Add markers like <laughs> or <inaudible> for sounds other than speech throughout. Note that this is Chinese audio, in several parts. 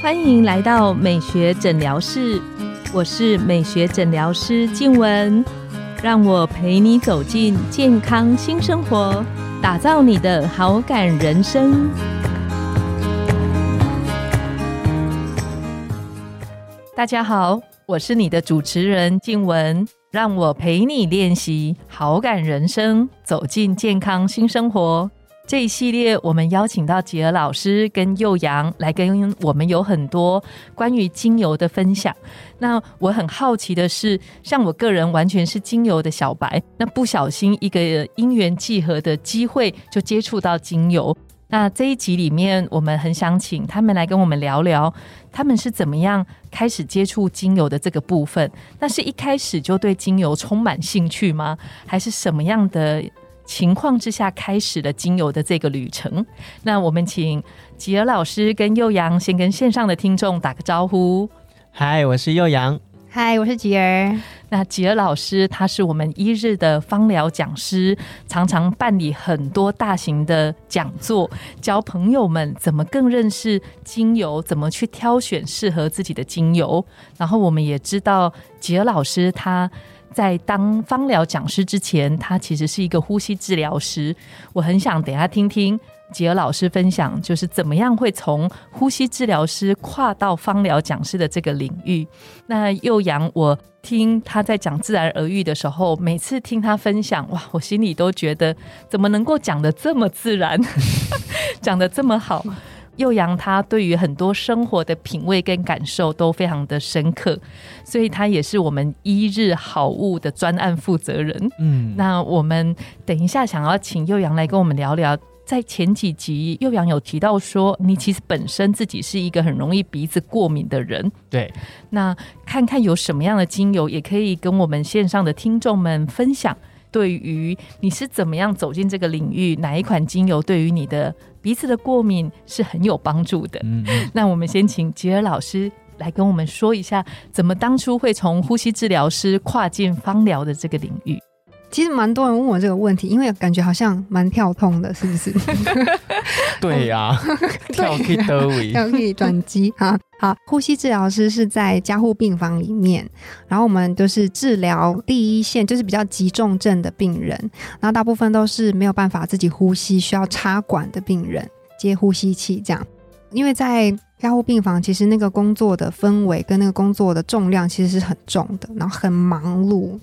欢迎来到美学诊疗室，我是美学诊疗师静文，让我陪你走进健康新生活，打造你的好感人生。大家好，我是你的主持人静文，让我陪你练习好感人生，走进健康新生活。这一系列，我们邀请到吉尔老师跟幼阳来跟我们有很多关于精油的分享。那我很好奇的是，像我个人完全是精油的小白，那不小心一个因缘际合的机会就接触到精油。那这一集里面，我们很想请他们来跟我们聊聊，他们是怎么样开始接触精油的这个部分。那是一开始就对精油充满兴趣吗？还是什么样的？情况之下开始了精油的这个旅程。那我们请吉尔老师跟幼阳先跟线上的听众打个招呼。嗨，我是幼阳。嗨，我是吉儿。那吉尔老师他是我们一日的芳疗讲师，常常办理很多大型的讲座，教朋友们怎么更认识精油，怎么去挑选适合自己的精油。然后我们也知道吉尔老师他。在当芳疗讲师之前，他其实是一个呼吸治疗师。我很想等下听听吉尔老师分享，就是怎么样会从呼吸治疗师跨到芳疗讲师的这个领域。那幼阳，我听他在讲自然而愈的时候，每次听他分享，哇，我心里都觉得怎么能够讲的这么自然，<laughs> 讲的这么好。幼阳他对于很多生活的品味跟感受都非常的深刻，所以他也是我们一日好物的专案负责人。嗯，那我们等一下想要请幼阳来跟我们聊聊，在前几集幼阳有提到说，你其实本身自己是一个很容易鼻子过敏的人。对，那看看有什么样的精油，也可以跟我们线上的听众们分享。对于你是怎么样走进这个领域，哪一款精油对于你的鼻子的过敏是很有帮助的？嗯那我们先请吉尔老师来跟我们说一下，怎么当初会从呼吸治疗师跨进芳疗的这个领域。其实蛮多人问我这个问题，因为感觉好像蛮跳痛的，是不是？<laughs> 对呀，<laughs> 跳可以得位，<laughs> 跳可以转机啊。好，呼吸治疗师是在加护病房里面，然后我们都是治疗第一线，就是比较急重症的病人，然后大部分都是没有办法自己呼吸，需要插管的病人，接呼吸器这样。因为在加护病房，其实那个工作的氛围跟那个工作的重量其实是很重的，然后很忙碌，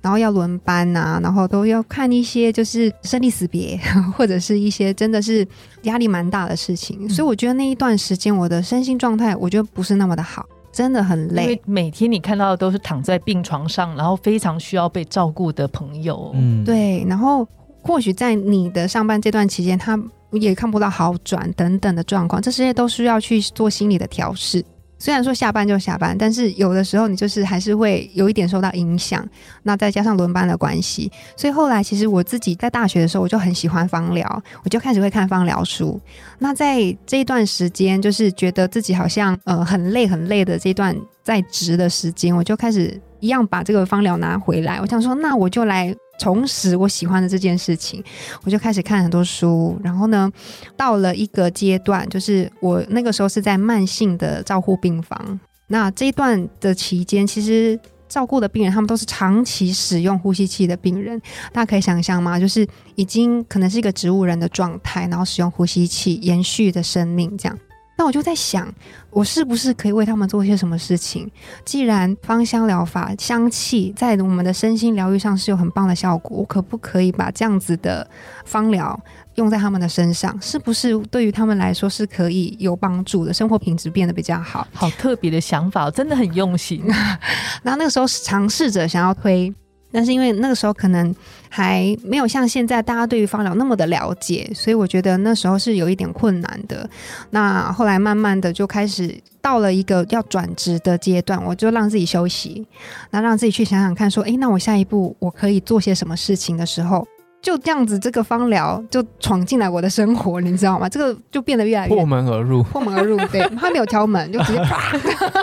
然后要轮班呐，然后都要看一些就是生离死别，<laughs> 或者是一些真的是压力蛮大的事情。所以我觉得那一段时间我的身心状态，我觉得不是那么的好，真的很累。因为每天你看到的都是躺在病床上，然后非常需要被照顾的朋友。嗯，对。然后或许在你的上班这段期间，他。也看不到好转等等的状况，这些都需要去做心理的调试。虽然说下班就下班，但是有的时候你就是还是会有一点受到影响。那再加上轮班的关系，所以后来其实我自己在大学的时候，我就很喜欢芳疗，我就开始会看芳疗书。那在这一段时间，就是觉得自己好像呃很累很累的这段在职的时间，我就开始一样把这个芳疗拿回来。我想说，那我就来。重拾我喜欢的这件事情，我就开始看很多书。然后呢，到了一个阶段，就是我那个时候是在慢性的照护病房。那这一段的期间，其实照顾的病人他们都是长期使用呼吸器的病人。大家可以想象吗？就是已经可能是一个植物人的状态，然后使用呼吸器延续的生命这样。那我就在想，我是不是可以为他们做些什么事情？既然芳香疗法香气在我们的身心疗愈上是有很棒的效果，我可不可以把这样子的芳疗用在他们的身上？是不是对于他们来说是可以有帮助的？生活品质变得比较好？好特别的想法，真的很用心。<laughs> 然后那个时候尝试着想要推。但是因为那个时候可能还没有像现在大家对于芳疗那么的了解，所以我觉得那时候是有一点困难的。那后来慢慢的就开始到了一个要转职的阶段，我就让自己休息，那让自己去想想看，说，诶，那我下一步我可以做些什么事情的时候。就这样子，这个芳疗就闯进来我的生活，你知道吗？这个就变得越来越破门而入，破门而入。对，<laughs> 他没有敲门，就直接啪，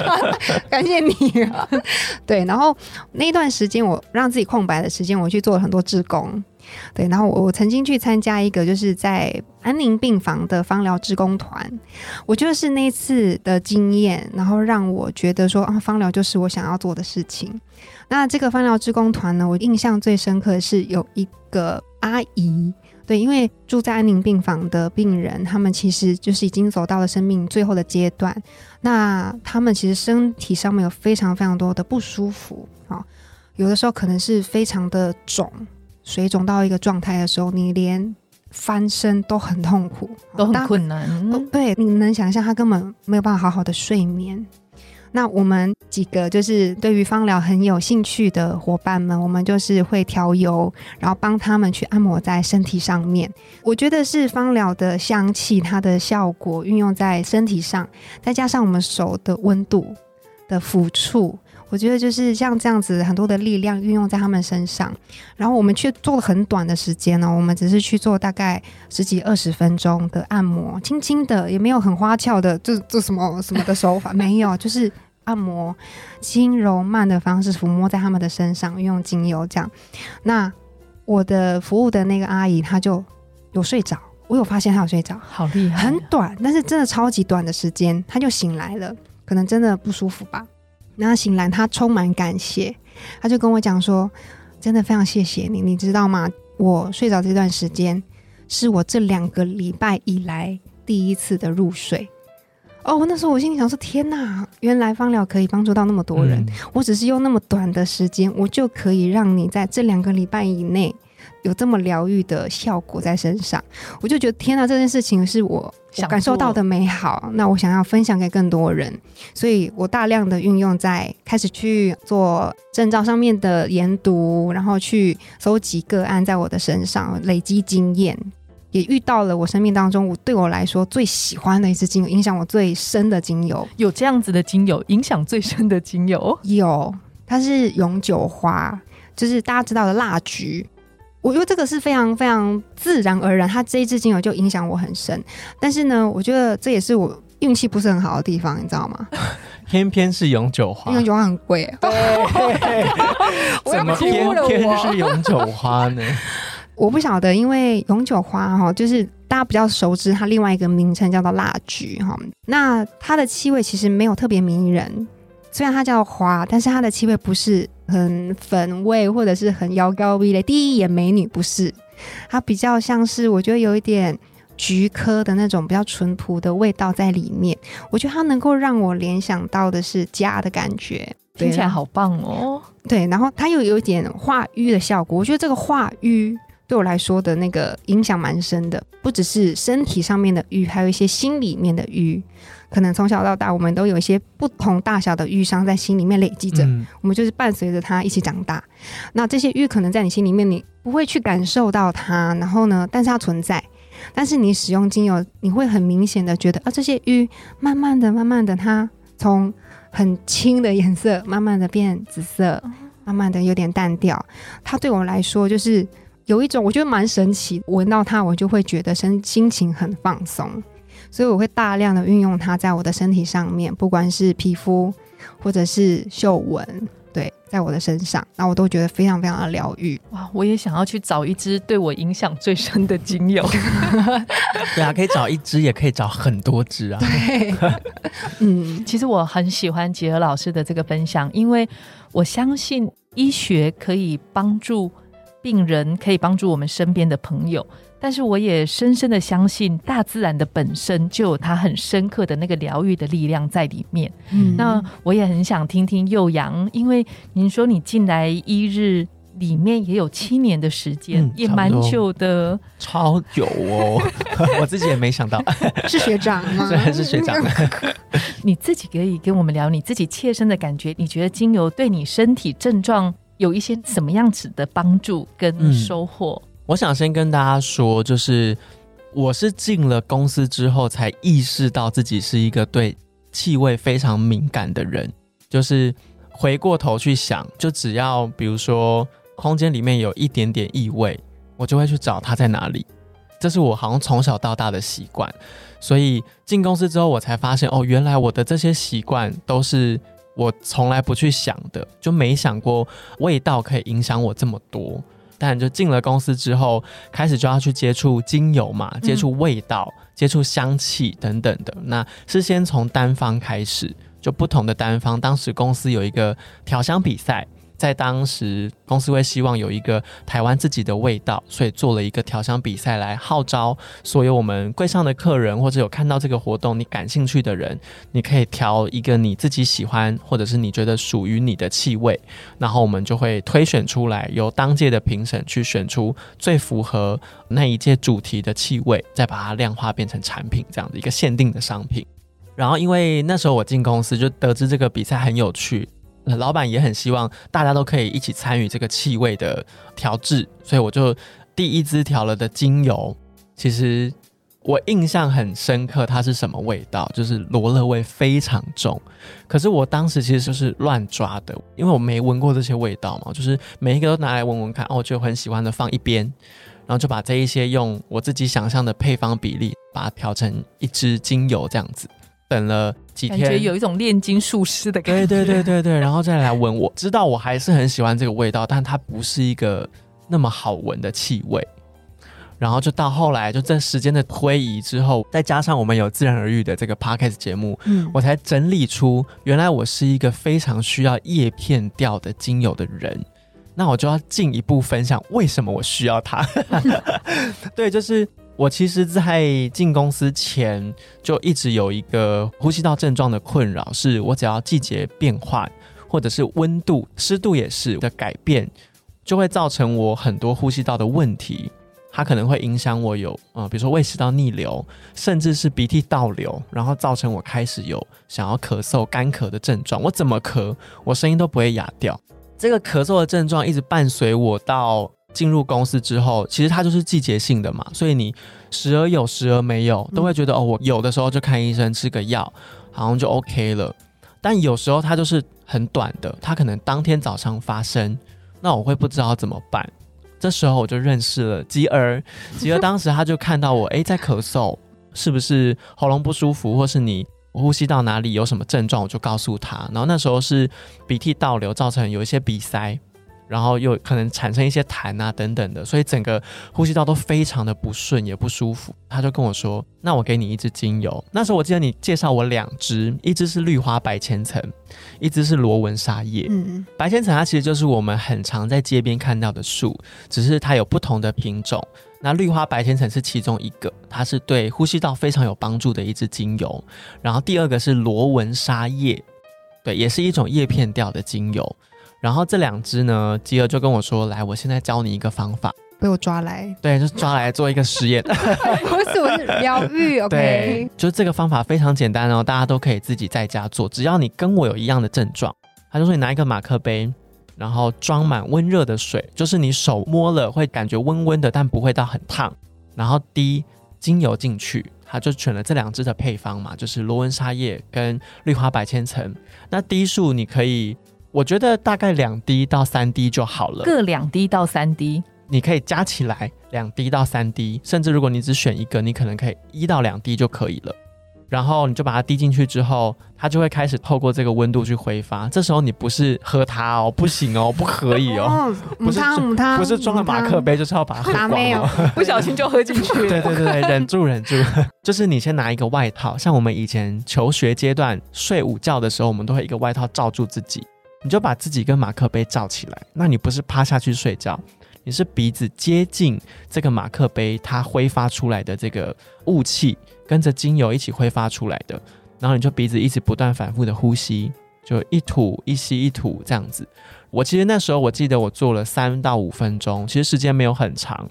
<laughs> 感谢你。对，然后那一段时间，我让自己空白的时间，我去做了很多志工。对，然后我我曾经去参加一个就是在安宁病房的芳疗志工团，我觉得是那次的经验，然后让我觉得说啊，芳疗就是我想要做的事情。那这个芳疗志工团呢，我印象最深刻的是有一个阿姨。对，因为住在安宁病房的病人，他们其实就是已经走到了生命最后的阶段。那他们其实身体上面有非常非常多的不舒服啊，有的时候可能是非常的肿，水肿到一个状态的时候，你连翻身都很痛苦，都很困难。对，你能想象他根本没有办法好好的睡眠。那我们几个就是对于芳疗很有兴趣的伙伴们，我们就是会调油，然后帮他们去按摩在身体上面。我觉得是芳疗的香气，它的效果运用在身体上，再加上我们手的温度的抚触，我觉得就是像这样子很多的力量运用在他们身上。然后我们却做了很短的时间呢，我们只是去做大概十几二十分钟的按摩，轻轻的，也没有很花俏的，就做什么什么的手法，<laughs> 没有，就是。按摩轻柔慢的方式抚摸在他们的身上，用精油这样。那我的服务的那个阿姨，她就有睡着，我有发现她有睡着，好厉害，很短，但是真的超级短的时间，她就醒来了，可能真的不舒服吧。那醒来，他充满感谢，他就跟我讲说：“真的非常谢谢你，你知道吗？我睡着这段时间，是我这两个礼拜以来第一次的入睡。”哦，那时候我心里想说：天哪，原来芳疗可以帮助到那么多人。我只是用那么短的时间，我就可以让你在这两个礼拜以内有这么疗愈的效果在身上。我就觉得天哪，这件事情是我感受到的美好。那我想要分享给更多人，所以我大量的运用在开始去做证照上面的研读，然后去搜集个案在我的身上累积经验。也遇到了我生命当中，我对我来说最喜欢的一支精油，影响我最深的精油。有这样子的精油，影响最深的精油有，它是永久花，就是大家知道的蜡菊。我觉得这个是非常非常自然而然，它这一支精油就影响我很深。但是呢，我觉得这也是我运气不是很好的地方，你知道吗？<laughs> 偏偏是永久花，永久花很贵。<laughs> 怎么偏偏是永久花呢？<laughs> 我不晓得，因为永久花哈，就是大家比较熟知它另外一个名称叫做蜡菊哈。那它的气味其实没有特别迷人，虽然它叫花，但是它的气味不是很粉味或者是很妖高味的第一眼美女不是，它比较像是我觉得有一点菊科的那种比较淳朴的味道在里面。我觉得它能够让我联想到的是家的感觉，听起来好棒哦。对，然后它又有一点化瘀的效果，我觉得这个化瘀。对我来说的那个影响蛮深的，不只是身体上面的瘀，还有一些心里面的瘀。可能从小到大，我们都有一些不同大小的瘀伤在心里面累积着，我们就是伴随着它一起长大。那这些瘀可能在你心里面，你不会去感受到它，然后呢，但是它存在。但是你使用精油，你会很明显的觉得，啊，这些瘀慢慢的、慢慢的，它从很青的颜色，慢慢的变紫色，慢慢的有点淡掉。它对我来说，就是。有一种我觉得蛮神奇，闻到它我就会觉得身心情很放松，所以我会大量的运用它在我的身体上面，不管是皮肤或者是嗅闻，对，在我的身上，那我都觉得非常非常的疗愈。哇，我也想要去找一支对我影响最深的精油。<laughs> 对啊，可以找一支，也可以找很多支啊。对，<laughs> 嗯，其实我很喜欢杰尔老师的这个分享，因为我相信医学可以帮助。病人可以帮助我们身边的朋友，但是我也深深的相信，大自然的本身就有它很深刻的那个疗愈的力量在里面。嗯，那我也很想听听幼阳，因为您说你进来一日里面也有七年的时间，也蛮久的，超久哦，<laughs> 我自己也没想到 <laughs> 是学长吗？对，是学长。<laughs> 你自己可以跟我们聊你自己切身的感觉，你觉得精油对你身体症状？有一些什么样子的帮助跟收获？我想先跟大家说，就是我是进了公司之后才意识到自己是一个对气味非常敏感的人。就是回过头去想，就只要比如说空间里面有一点点异味，我就会去找它在哪里。这是我好像从小到大的习惯。所以进公司之后，我才发现哦，原来我的这些习惯都是。我从来不去想的，就没想过味道可以影响我这么多。但就进了公司之后，开始就要去接触精油嘛，接触味道、接触香气等等的。那是先从单方开始，就不同的单方。当时公司有一个调香比赛。在当时，公司会希望有一个台湾自己的味道，所以做了一个调香比赛来号召所有我们柜上的客人，或者有看到这个活动你感兴趣的人，你可以调一个你自己喜欢，或者是你觉得属于你的气味，然后我们就会推选出来，由当届的评审去选出最符合那一届主题的气味，再把它量化变成产品，这样的一个限定的商品。然后，因为那时候我进公司就得知这个比赛很有趣。老板也很希望大家都可以一起参与这个气味的调制，所以我就第一支调了的精油，其实我印象很深刻，它是什么味道？就是罗勒味非常重。可是我当时其实就是乱抓的，因为我没闻过这些味道嘛，就是每一个都拿来闻闻看，哦，就很喜欢的放一边，然后就把这一些用我自己想象的配方比例，把它调成一支精油这样子。等了几天，感觉有一种炼金术师的感觉。对对对对对，然后再来闻，我知道我还是很喜欢这个味道，但它不是一个那么好闻的气味。然后就到后来，就这时间的推移之后，再加上我们有自然而愈的这个 podcast 节目，嗯，我才整理出原来我是一个非常需要叶片调的精油的人。那我就要进一步分享为什么我需要它。<laughs> 对，就是。我其实，在进公司前就一直有一个呼吸道症状的困扰，是我只要季节变换，或者是温度、湿度也是的改变，就会造成我很多呼吸道的问题。它可能会影响我有，呃，比如说胃食道逆流，甚至是鼻涕倒流，然后造成我开始有想要咳嗽、干咳的症状。我怎么咳，我声音都不会哑掉。这个咳嗽的症状一直伴随我到。进入公司之后，其实它就是季节性的嘛，所以你时而有，时而没有，都会觉得哦，我有的时候就看医生吃个药，好像就 OK 了。但有时候它就是很短的，它可能当天早上发生，那我会不知道怎么办。这时候我就认识了吉儿，<laughs> 吉儿当时他就看到我，哎，在咳嗽，是不是喉咙不舒服，或是你呼吸道哪里有什么症状，我就告诉他。然后那时候是鼻涕倒流，造成有一些鼻塞。然后又可能产生一些痰啊等等的，所以整个呼吸道都非常的不顺也不舒服。他就跟我说：“那我给你一支精油。”那时候我记得你介绍我两支，一支是绿花白千层，一支是罗纹沙叶。嗯，白千层它其实就是我们很常在街边看到的树，只是它有不同的品种。那绿花白千层是其中一个，它是对呼吸道非常有帮助的一支精油。然后第二个是罗纹沙叶，对，也是一种叶片调的精油。然后这两只呢，吉儿就跟我说：“来，我现在教你一个方法。”被我抓来，对，就是抓来做一个实验。<laughs> 不是，我是疗愈。<laughs> OK？，就这个方法非常简单哦，大家都可以自己在家做。只要你跟我有一样的症状，他就说你拿一个马克杯，然后装满温热的水，就是你手摸了会感觉温温的，但不会到很烫。然后滴精油进去，他就选了这两支的配方嘛，就是罗纹沙叶跟绿花白千层。那滴数你可以。我觉得大概两滴到三滴就好了，各两滴到三滴，你可以加起来两滴到三滴，甚至如果你只选一个，你可能可以一到两滴就可以了。然后你就把它滴进去之后，它就会开始透过这个温度去挥发。这时候你不是喝它哦，不行哦，不可以哦，<laughs> 不是不是装了马克杯，就是要把它喝光哦，<laughs> 不小心就喝进去。对对对对，忍住忍住，<laughs> 就是你先拿一个外套，像我们以前求学阶段睡午觉的时候，我们都会一个外套罩住自己。你就把自己跟马克杯罩起来，那你不是趴下去睡觉，你是鼻子接近这个马克杯，它挥发出来的这个雾气跟着精油一起挥发出来的，然后你就鼻子一直不断反复的呼吸，就一吐一吸一吐这样子。我其实那时候我记得我做了三到五分钟，其实时间没有很长，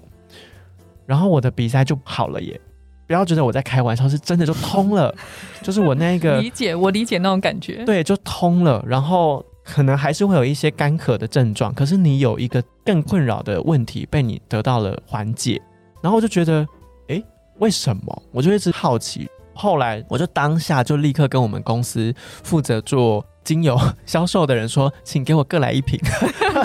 然后我的鼻塞就好了耶！不要觉得我在开玩笑，是真的就通了，就是我那个 <laughs> 理解，我理解那种感觉，对，就通了，然后。可能还是会有一些干渴的症状，可是你有一个更困扰的问题被你得到了缓解，然后我就觉得，哎，为什么？我就一直好奇。后来我就当下就立刻跟我们公司负责做精油销售的人说，请给我各来一瓶，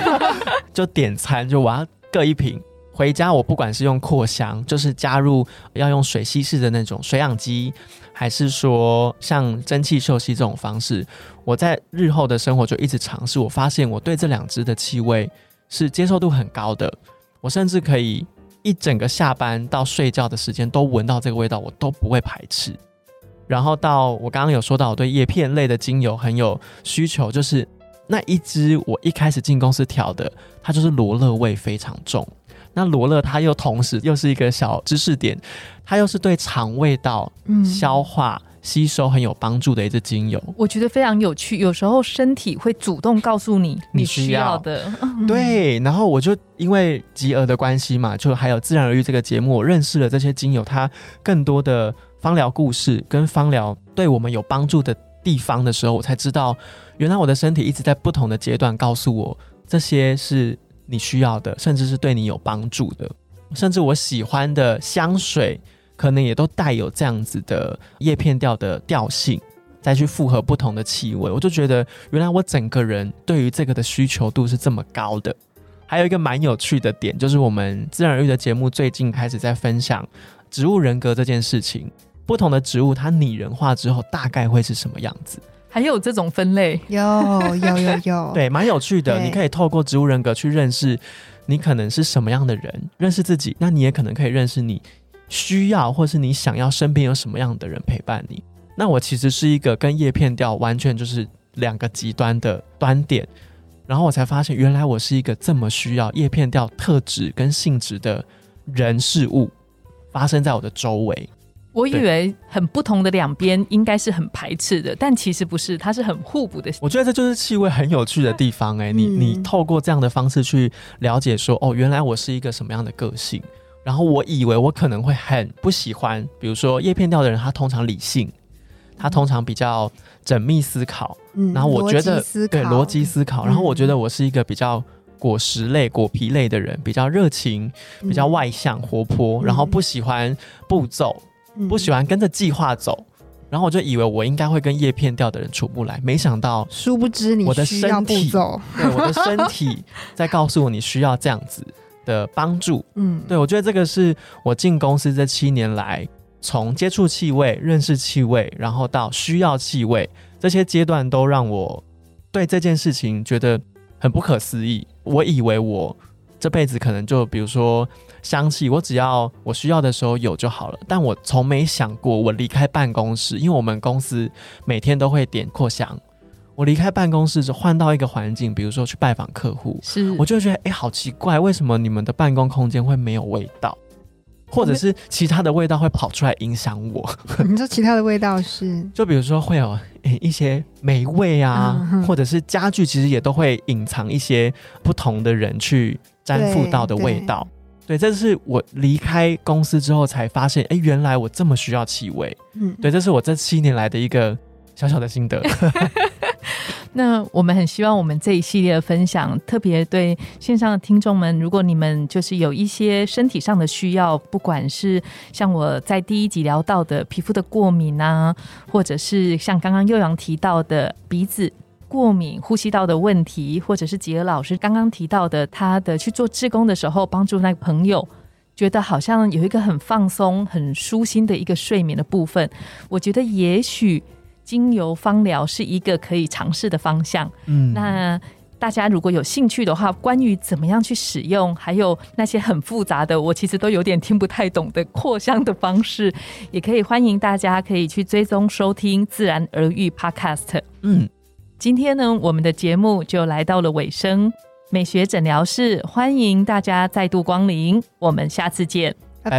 <laughs> 就点餐，就我要各一瓶。回家我不管是用扩香，就是加入要用水稀释的那种水氧机。还是说像蒸汽嗅吸这种方式，我在日后的生活就一直尝试。我发现我对这两支的气味是接受度很高的，我甚至可以一整个下班到睡觉的时间都闻到这个味道，我都不会排斥。然后到我刚刚有说到，我对叶片类的精油很有需求，就是那一支我一开始进公司调的，它就是罗勒味非常重。那罗勒它又同时又是一个小知识点，它又是对肠胃道嗯消化吸收很有帮助的一支精油。我觉得非常有趣。有时候身体会主动告诉你你你需需要要的，<laughs> 嗯对，然后我就因为吉儿的关系嘛，就还有自然而愈这个节目，我认识了这些精油，它更多的芳疗故事跟芳疗对我们有帮助的地方的时候，我才知道，原来我的身体一直在不同的阶段告诉我，这些是你需要的，甚至是对你有帮助的，甚至我喜欢的香水，可能也都带有这样子的叶片调的调性。再去复合不同的气味，我就觉得原来我整个人对于这个的需求度是这么高的。还有一个蛮有趣的点，就是我们自然而愈的节目最近开始在分享植物人格这件事情。不同的植物它拟人化之后，大概会是什么样子？还有这种分类，有有有有，<laughs> 对，蛮有趣的。你可以透过植物人格去认识你可能是什么样的人，认识自己。那你也可能可以认识你需要或是你想要身边有什么样的人陪伴你。那我其实是一个跟叶片调完全就是两个极端的端点，然后我才发现原来我是一个这么需要叶片调特质跟性质的人事物发生在我的周围。我以为很不同的两边应该是很排斥的，但其实不是，它是很互补的。我觉得这就是气味很有趣的地方哎、你嗯。你透过这样的方式去了解说，哦，原来我是一个什么样的个性。然后我以为我可能会很不喜欢，比如说叶片调的人，他通常理性，他通常比较缜密思考，嗯然后我觉得对逻辑思考，然后我觉得我是一个比较果实类、果皮类的人，比较热情、比较外向、活泼，嗯然后不喜欢步骤，嗯不喜欢跟着计划走。然后我就以为我应该会跟叶片掉的人处不来，没想到殊不知你我的身体，<laughs> 对我的身体在告诉我你需要这样子的帮助。嗯，对我觉得这个是我进公司这七年来，从接触气味、认识气味，然后到需要气味这些阶段，都让我对这件事情觉得很不可思议。我以为我这辈子可能就比如说香气，我只要我需要的时候有就好了，但我从没想过我离开办公室，因为我们公司每天都会点扩香。我离开办公室，就换到一个环境，比如说去拜访客户，是我就觉得，哎、好奇怪，为什么你们的办公空间会没有味道，或者是其他的味道会跑出来影响我？<laughs> 你说其他的味道是，就比如说会有诶一些霉味啊，嗯或者是家具其实也都会隐藏一些不同的人去沾附到的味道。对，这是我离开公司之后才发现，哎，原来我这么需要气味。嗯，对，这是我这七年来的一个小小的心得。<laughs> 那我们很希望我们这一系列的分享，特别对线上的听众们，如果你们就是有一些身体上的需要，不管是像我在第一集聊到的皮肤的过敏啊，或者是像刚刚悠扬提到的鼻子。过敏、呼吸道的问题，或者是吉尔老师刚刚提到的，他的去做志工的时候，帮助那个朋友，觉得好像有一个很放松、很舒心的一个睡眠的部分。我觉得也许精油芳疗是一个可以尝试的方向。嗯，那大家如果有兴趣的话，关于怎么样去使用，还有那些很复杂的，我其实都有点听不太懂的扩香的方式，也可以欢迎大家可以去追踪收听自然而愈 Podcast。嗯，今天呢，我们的节目就来到了尾声。美学诊疗室欢迎大家再度光临，我们下次见。拜拜